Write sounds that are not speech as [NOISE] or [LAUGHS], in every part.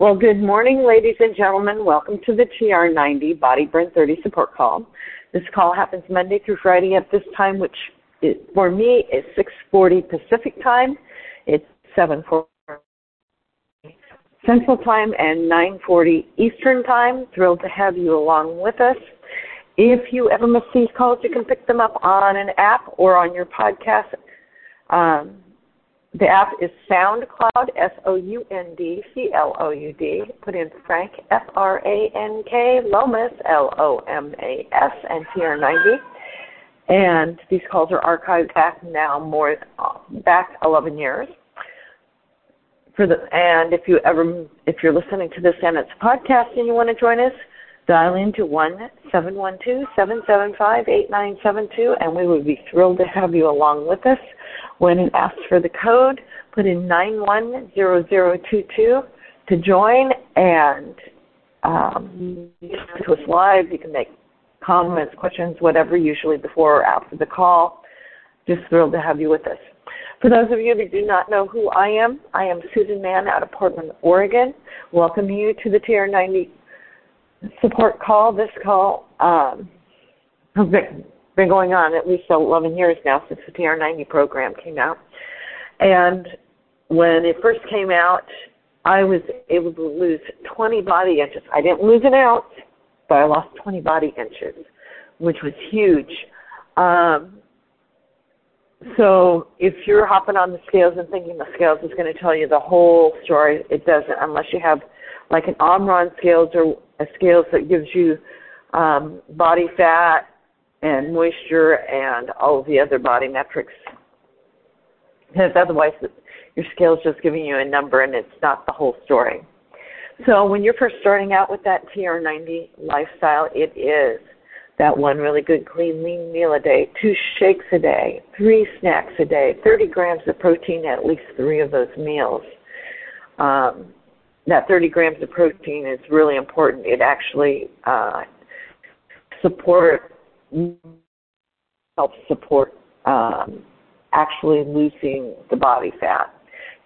Well, good morning, ladies and gentlemen. Welcome to the TR90 Body Burn 30 support call. This call happens Monday through Friday at this time, which is, for me is 6:40 Pacific time. It's 7:40 Central Time and 9:40 Eastern Time. Thrilled to have you along with us. If you ever miss these calls, you can pick them up on an app or on your podcast. Um, the app is SoundCloud, S O U N D C L O U D. Put in Frank, F R A N K, Lomas, L O M A S, and TR90. And these calls are archived back now more back 11 years. For the and if you ever if you're listening to this and it's a podcast and you want to join us, dial into one seven one two seven seven five eight nine seven two, and we would be thrilled to have you along with us. When it asks for the code, put in 910022 to join and um, listen to us live. You can make comments, questions, whatever, usually before or after the call. Just thrilled to have you with us. For those of you that do not know who I am, I am Susan Mann out of Portland, Oregon. Welcome you to the TR90 support call. This call um, been going on at least 11 years now since the TR90 program came out. And when it first came out, I was able to lose 20 body inches. I didn't lose an ounce, but I lost 20 body inches, which was huge. Um, so if you're hopping on the scales and thinking the scales is going to tell you the whole story, it doesn't unless you have like an Omron scales or a scales that gives you um, body fat and moisture and all of the other body metrics. Because otherwise, your scale is just giving you a number and it's not the whole story. So when you're first starting out with that TR90 lifestyle, it is that one really good clean lean meal a day, two shakes a day, three snacks a day, 30 grams of protein at least three of those meals. Um, that 30 grams of protein is really important. It actually uh, supports helps support um, actually losing the body fat.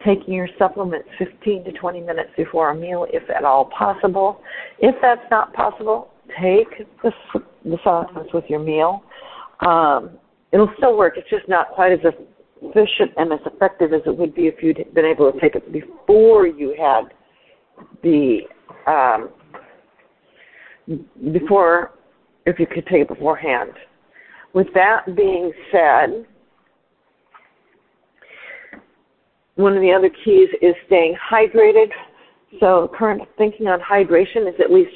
Taking your supplements 15 to 20 minutes before a meal, if at all possible. If that's not possible, take the, the supplements with your meal. Um, it'll still work. It's just not quite as efficient and as effective as it would be if you'd been able to take it before you had the um, before if you could take it beforehand. With that being said, one of the other keys is staying hydrated. So current thinking on hydration is at least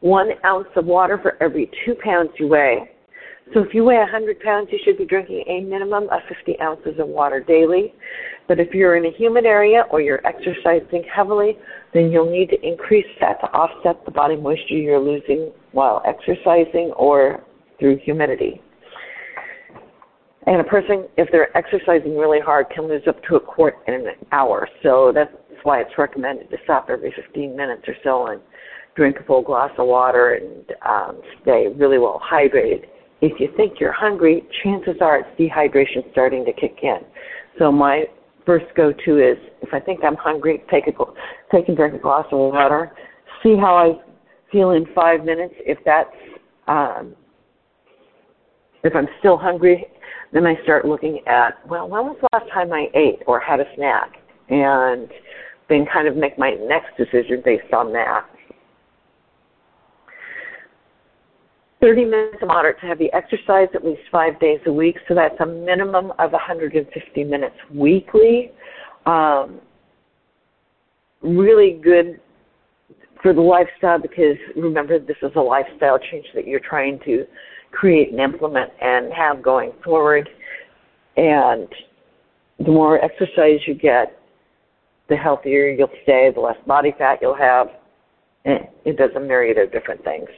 one ounce of water for every two pounds you weigh. So if you weigh 100 pounds, you should be drinking a minimum of 50 ounces of water daily. But if you're in a humid area or you're exercising heavily, then you'll need to increase that to offset the body moisture you're losing while exercising or through humidity. And a person, if they're exercising really hard, can lose up to a quart in an hour. So that's why it's recommended to stop every 15 minutes or so and drink a full glass of water and um, stay really well hydrated. If you think you're hungry, chances are it's dehydration starting to kick in. So my first go-to is if I think I'm hungry, take a take and drink a glass of water. See how I feel in five minutes. If that's um, if I'm still hungry, then I start looking at well, when was the last time I ate or had a snack, and then kind of make my next decision based on that. 30 minutes of moderate to heavy exercise at least five days a week. So that's a minimum of 150 minutes weekly. Um, really good for the lifestyle because remember this is a lifestyle change that you're trying to create and implement and have going forward. And the more exercise you get, the healthier you'll stay, the less body fat you'll have. And it does a myriad of different things.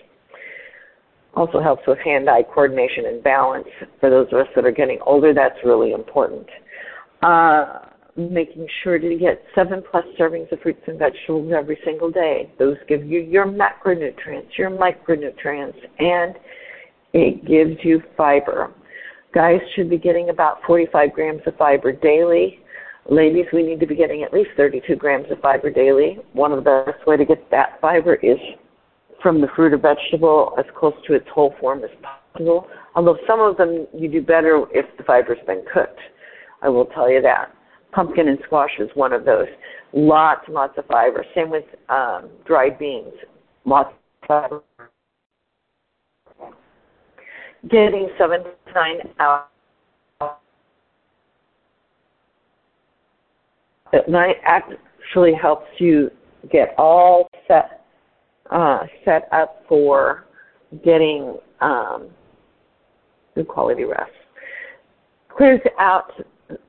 Also helps with hand-eye coordination and balance. For those of us that are getting older, that's really important. Uh, making sure to get seven plus servings of fruits and vegetables every single day. Those give you your macronutrients, your micronutrients, and it gives you fiber. Guys should be getting about 45 grams of fiber daily. Ladies, we need to be getting at least 32 grams of fiber daily. One of the best way to get that fiber is from the fruit or vegetable as close to its whole form as possible. Although some of them you do better if the fiber's been cooked. I will tell you that. Pumpkin and squash is one of those. Lots and lots of fiber. Same with um, dried beans. Lots of fiber. Getting seven to nine hours at night actually helps you get all set uh, set up for getting um, good quality rest. Clears out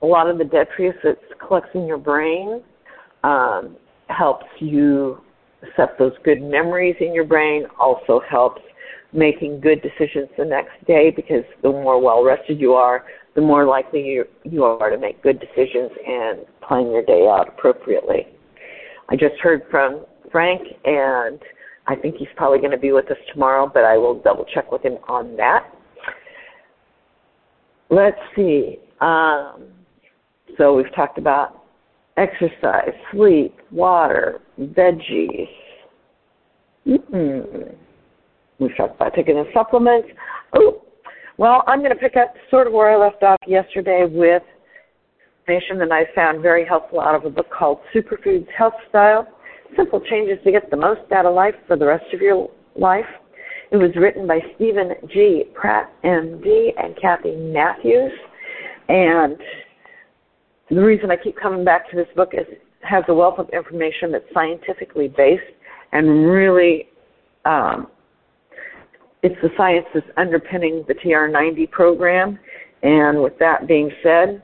a lot of the detritus that's collecting your brain. Um, helps you set those good memories in your brain. Also helps making good decisions the next day because the more well rested you are, the more likely you, you are to make good decisions and plan your day out appropriately. I just heard from Frank, and I think he's probably going to be with us tomorrow, but I will double check with him on that. Let's see. Um, so we've talked about exercise, sleep, water, veggies. Mm-mm. We've talked about taking the supplements. Oh, well, I'm going to pick up sort of where I left off yesterday with information that I found very helpful out of a book called Superfoods Health Style Simple Changes to Get the Most Out of Life for the Rest of Your Life. It was written by Steven G. Pratt, MD, and Kathy Matthews. And the reason I keep coming back to this book is it has a wealth of information that's scientifically based and really um, it's the science that's underpinning the TR90 program. And with that being said,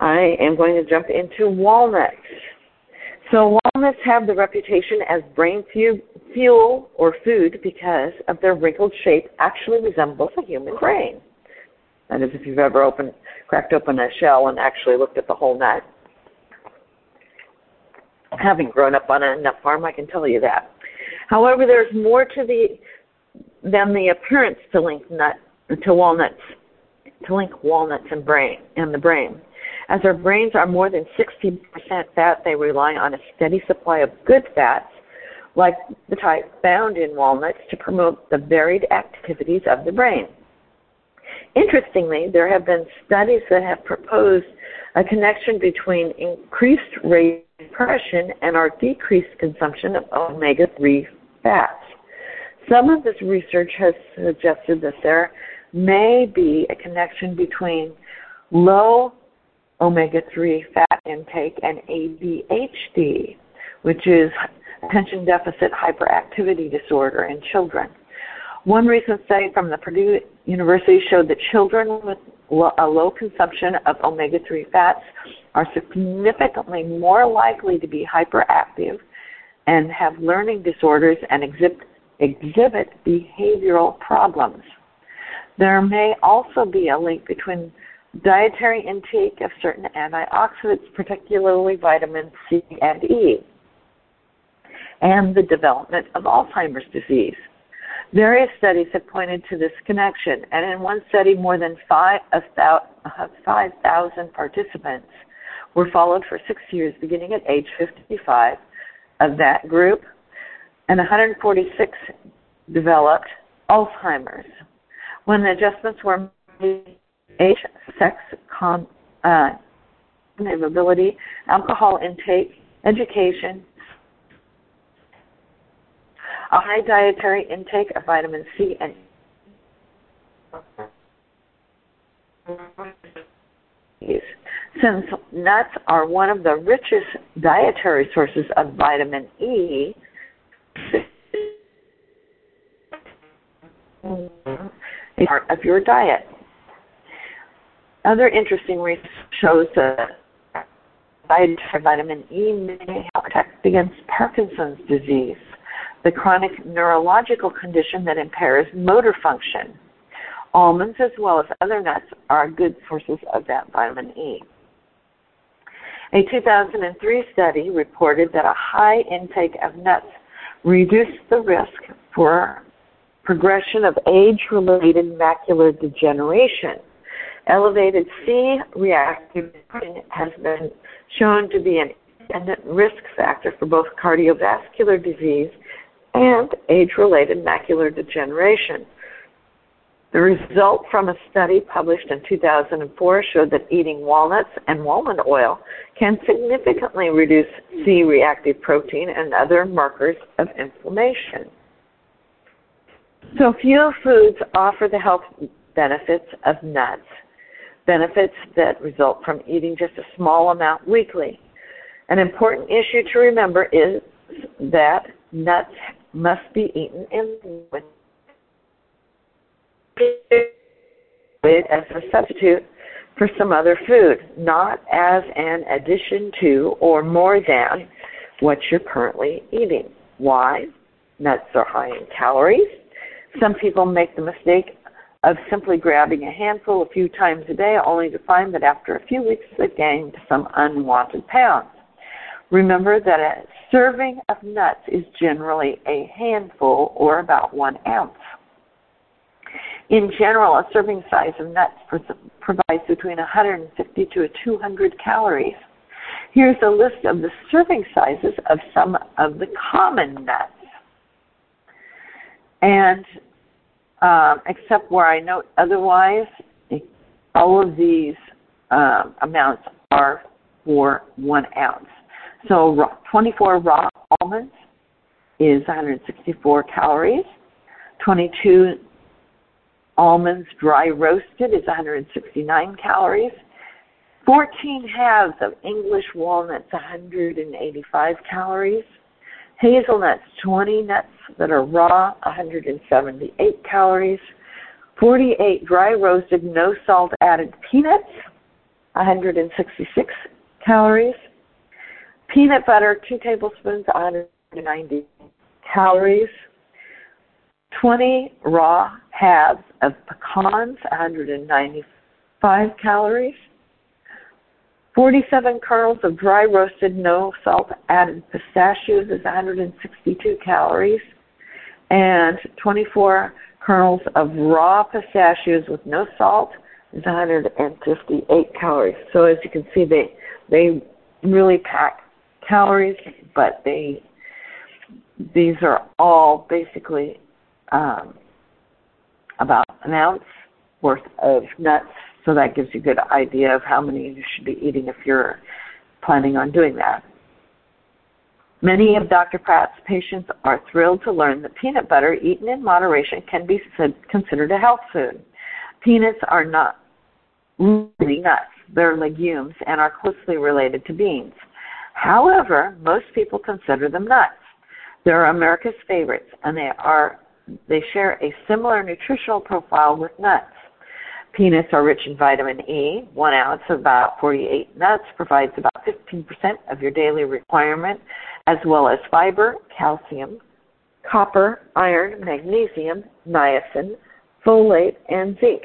I am going to jump into walnuts. So walnuts have the reputation as brain fuel or food because of their wrinkled shape actually resembles a human brain. That is if you've ever opened, cracked open a shell and actually looked at the whole nut. Having grown up on a nut farm, I can tell you that. However, there's more to the than the appearance to link nut to walnuts to link walnuts and brain and the brain. As our brains are more than 60% fat, they rely on a steady supply of good fats, like the type found in walnuts, to promote the varied activities of the brain. Interestingly, there have been studies that have proposed a connection between increased rate depression and our decreased consumption of omega 3 fats. Some of this research has suggested that there may be a connection between low omega 3 fat intake and ADHD, which is attention deficit hyperactivity disorder in children. One recent study from the Purdue University showed that children with a low consumption of omega 3 fats are significantly more likely to be hyperactive and have learning disorders and exhibit exhibit behavioral problems. There may also be a link between dietary intake of certain antioxidants, particularly vitamin C and E, and the development of Alzheimer's disease. Various studies have pointed to this connection, and in one study, more than 5,000 uh, participants were followed for six years, beginning at age 55. Of that group, and 146 developed Alzheimer's. When adjustments were made, age, sex, con, uh, ability, alcohol intake, education, a high dietary intake of vitamin C and since nuts are one of the richest dietary sources of vitamin E, part of your diet. Other interesting research shows that vitamin E may help protect against Parkinson's disease, the chronic neurological condition that impairs motor function. Almonds, as well as other nuts, are good sources of that vitamin E. A 2003 study reported that a high intake of nuts reduce the risk for progression of age related macular degeneration. Elevated C reactive has been shown to be an independent risk factor for both cardiovascular disease and age related macular degeneration. The result from a study published in 2004 showed that eating walnuts and walnut oil can significantly reduce C reactive protein and other markers of inflammation. So few foods offer the health benefits of nuts, benefits that result from eating just a small amount weekly. An important issue to remember is that nuts must be eaten in with as a substitute for some other food, not as an addition to or more than what you're currently eating. Why? Nuts are high in calories. Some people make the mistake of simply grabbing a handful a few times a day only to find that after a few weeks they've gained some unwanted pounds. Remember that a serving of nuts is generally a handful or about one ounce. In general, a serving size of nuts provides between 150 to 200 calories. Here's a list of the serving sizes of some of the common nuts. And um, except where I note otherwise, all of these um, amounts are for one ounce. So 24 raw almonds is 164 calories. 22 almonds dry roasted is 169 calories. 14 halves of English walnuts, 185 calories. Hazelnuts, 20 nuts that are raw, 178 calories. 48 dry roasted, no salt added peanuts, 166 calories. Peanut butter, 2 tablespoons, 190 calories. 20 raw halves of pecans, 195 calories. 47 kernels of dry roasted, no salt added pistachios is 162 calories. And 24 kernels of raw pistachios with no salt is 158 calories. So as you can see, they they really pack calories, but they these are all basically um, about an ounce worth of nuts so that gives you a good idea of how many you should be eating if you're planning on doing that. Many of Dr. Pratt's patients are thrilled to learn that peanut butter eaten in moderation can be considered a health food. Peanuts are not really nuts, they're legumes and are closely related to beans. However, most people consider them nuts. They're America's favorites and they are they share a similar nutritional profile with nuts. Peanuts are rich in vitamin E. One ounce of about 48 nuts provides about 15% of your daily requirement, as well as fiber, calcium, copper, iron, magnesium, niacin, folate, and zinc.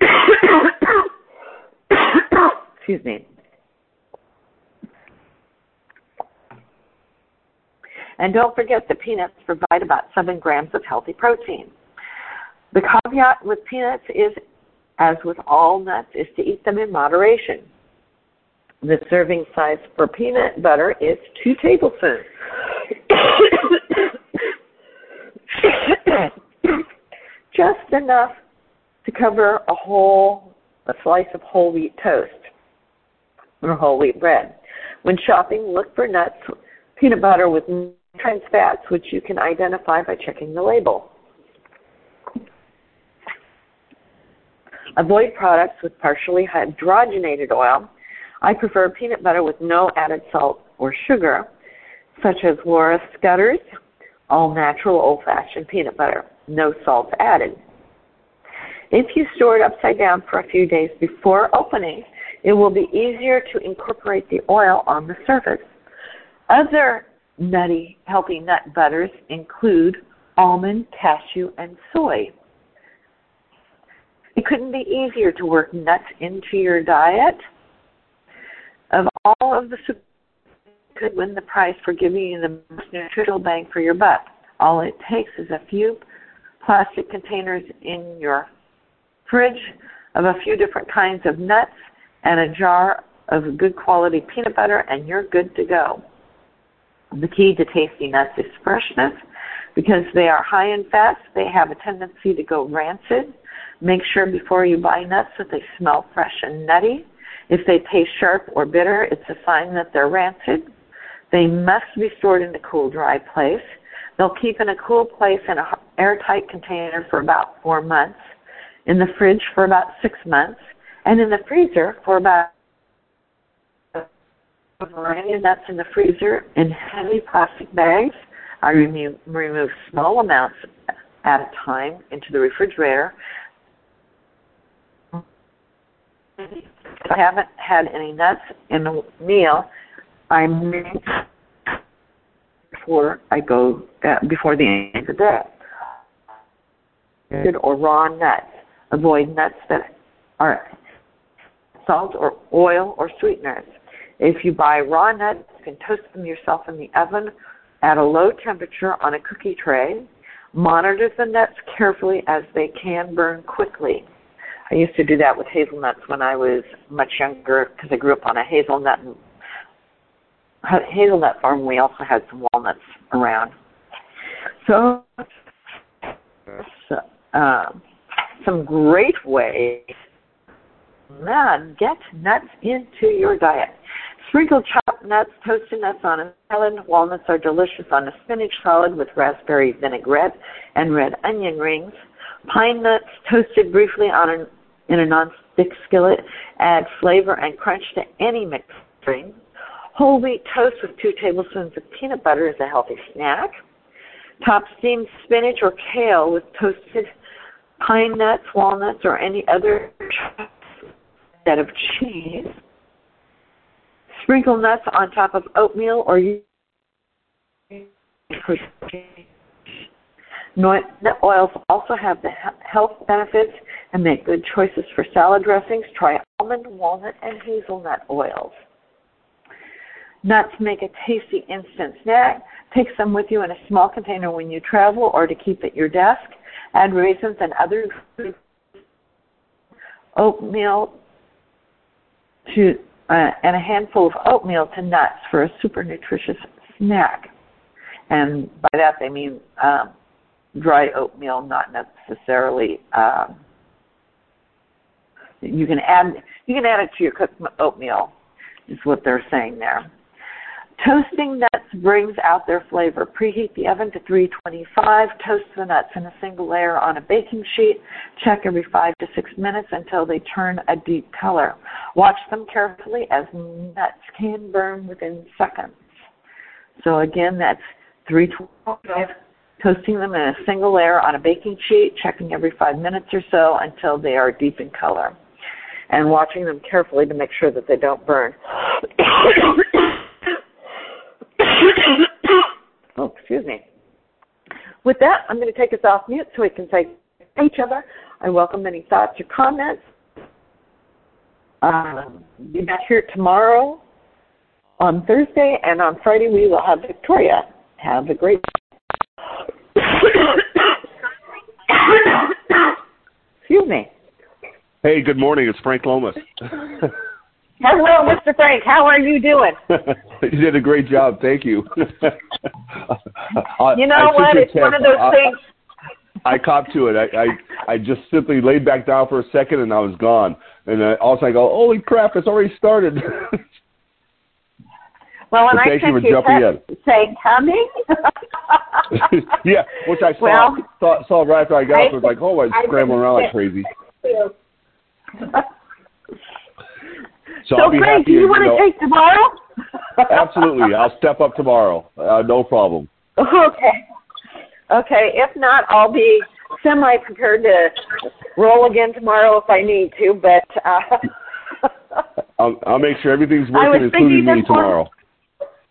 [COUGHS] Excuse me. And don't forget that peanuts provide about 7 grams of healthy protein. The caveat with peanuts is as with all nuts, is to eat them in moderation. The serving size for peanut butter is two tablespoons. [COUGHS] Just enough to cover a whole a slice of whole wheat toast or whole wheat bread. When shopping, look for nuts, peanut butter with trans fats, which you can identify by checking the label. Avoid products with partially hydrogenated oil. I prefer peanut butter with no added salt or sugar, such as Laura Scudder's all natural old fashioned peanut butter, no salt added. If you store it upside down for a few days before opening, it will be easier to incorporate the oil on the surface. Other nutty, healthy nut butters include almond, cashew, and soy. It couldn't be easier to work nuts into your diet. Of all of the could win the prize for giving you the most nutritional bang for your buck. All it takes is a few plastic containers in your fridge of a few different kinds of nuts and a jar of good quality peanut butter, and you're good to go. The key to tasty nuts is freshness. Because they are high in fats, they have a tendency to go rancid. Make sure before you buy nuts that they smell fresh and nutty. If they taste sharp or bitter, it's a sign that they're rancid. They must be stored in a cool, dry place. They'll keep in a cool place in an airtight container for about four months, in the fridge for about six months, and in the freezer for about a variety of nuts in the freezer in heavy plastic bags. I remove, remove small amounts at a time into the refrigerator. If I haven't had any nuts in the meal, I make before I go uh, before the end of the day. Or raw nuts. Avoid nuts that are salt or oil or sweeteners. If you buy raw nuts, you can toast them yourself in the oven at a low temperature on a cookie tray. Monitor the nuts carefully as they can burn quickly. I used to do that with hazelnuts when I was much younger because I grew up on a hazelnut hazelnut farm. We also had some walnuts around. So, uh, some great ways. Man, get nuts into your diet. Sprinkle chopped nuts, toasted nuts on a salad. Walnuts are delicious on a spinach salad with raspberry vinaigrette and red onion rings. Pine nuts toasted briefly on an, in a non-stick skillet add flavor and crunch to any mixed drink. Whole wheat toast with two tablespoons of peanut butter is a healthy snack. Top steamed spinach or kale with toasted pine nuts, walnuts, or any other instead of cheese. Sprinkle nuts on top of oatmeal or Nut oils also have the health benefits and make good choices for salad dressings. Try almond, walnut, and hazelnut oils. Nuts make a tasty instant snack. Take some with you in a small container when you travel or to keep at your desk. Add raisins and other oatmeal to uh, and a handful of oatmeal to nuts for a super nutritious snack. And by that they mean um, dry oatmeal, not necessarily. Um, you can add you can add it to your cooked oatmeal, is what they're saying there. Toasting nuts brings out their flavor. Preheat the oven to 325. Toast the nuts in a single layer on a baking sheet. Check every five to six minutes until they turn a deep color. Watch them carefully as nuts can burn within seconds. So again, that's 325. Toasting them in a single layer on a baking sheet, checking every five minutes or so until they are deep in color. And watching them carefully to make sure that they don't burn. [COUGHS] oh, excuse me. With that, I'm going to take us off mute so we can say each other. I welcome any thoughts or comments. Um, be back here tomorrow on Thursday, and on Friday we will have Victoria. Have a great. Hey, good morning. It's Frank Lomas. [LAUGHS] Hello, Mr. Frank. How are you doing? [LAUGHS] you did a great job. Thank you. [LAUGHS] you know what? It's one of those I, things. I copped to it. I, I I just simply laid back down for a second and I was gone. And I, also I go, holy crap! It's already started. Well, and I sent you text saying coming. [LAUGHS] yeah, which I saw well, saw, saw right after I got I, up. I was like, oh, I was scrambling around like crazy. [LAUGHS] So, so Frank, do you, you want to take tomorrow? [LAUGHS] absolutely, I'll step up tomorrow. Uh, no problem. Okay. Okay. If not, I'll be semi prepared to roll again tomorrow if I need to. But uh, I'll, I'll make sure everything's working, including me tomorrow.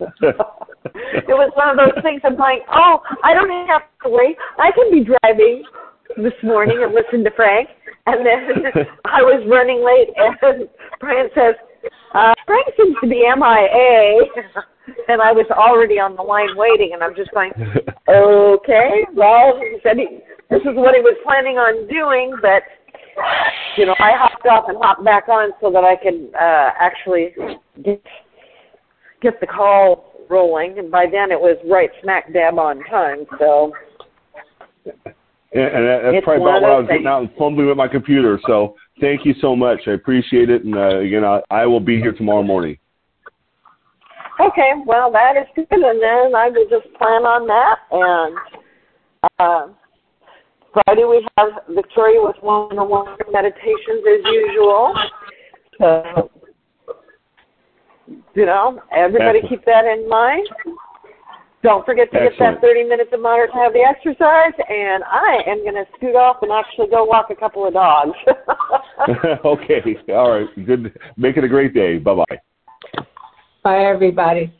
[LAUGHS] it was one of those things. I'm like, oh, I don't have to wait. I can be driving this morning and listen to Frank. And then [LAUGHS] I was running late, and [LAUGHS] Brian says, uh, Frank seems to be MIA. and I was already on the line waiting, and I'm just going, okay, well, he said he, this is what he was planning on doing, but you know, I hopped off and hopped back on so that I could uh, actually get get the call rolling, and by then it was right smack dab on time. So. Yeah, and that's it's probably about when I was getting out and fumbling with my computer. So thank you so much. I appreciate it. And uh, again, I, I will be here tomorrow morning. Okay, well that is good, and then I will just plan on that. And uh, Friday we have Victoria with one-on-one meditations as usual. So you know, everybody Excellent. keep that in mind. Don't forget to get that 30 minutes of moderate to have the exercise, and I am going to scoot off and actually go walk a couple of dogs. [LAUGHS] [LAUGHS] okay. All right. Good. Make it a great day. Bye bye. Bye, everybody.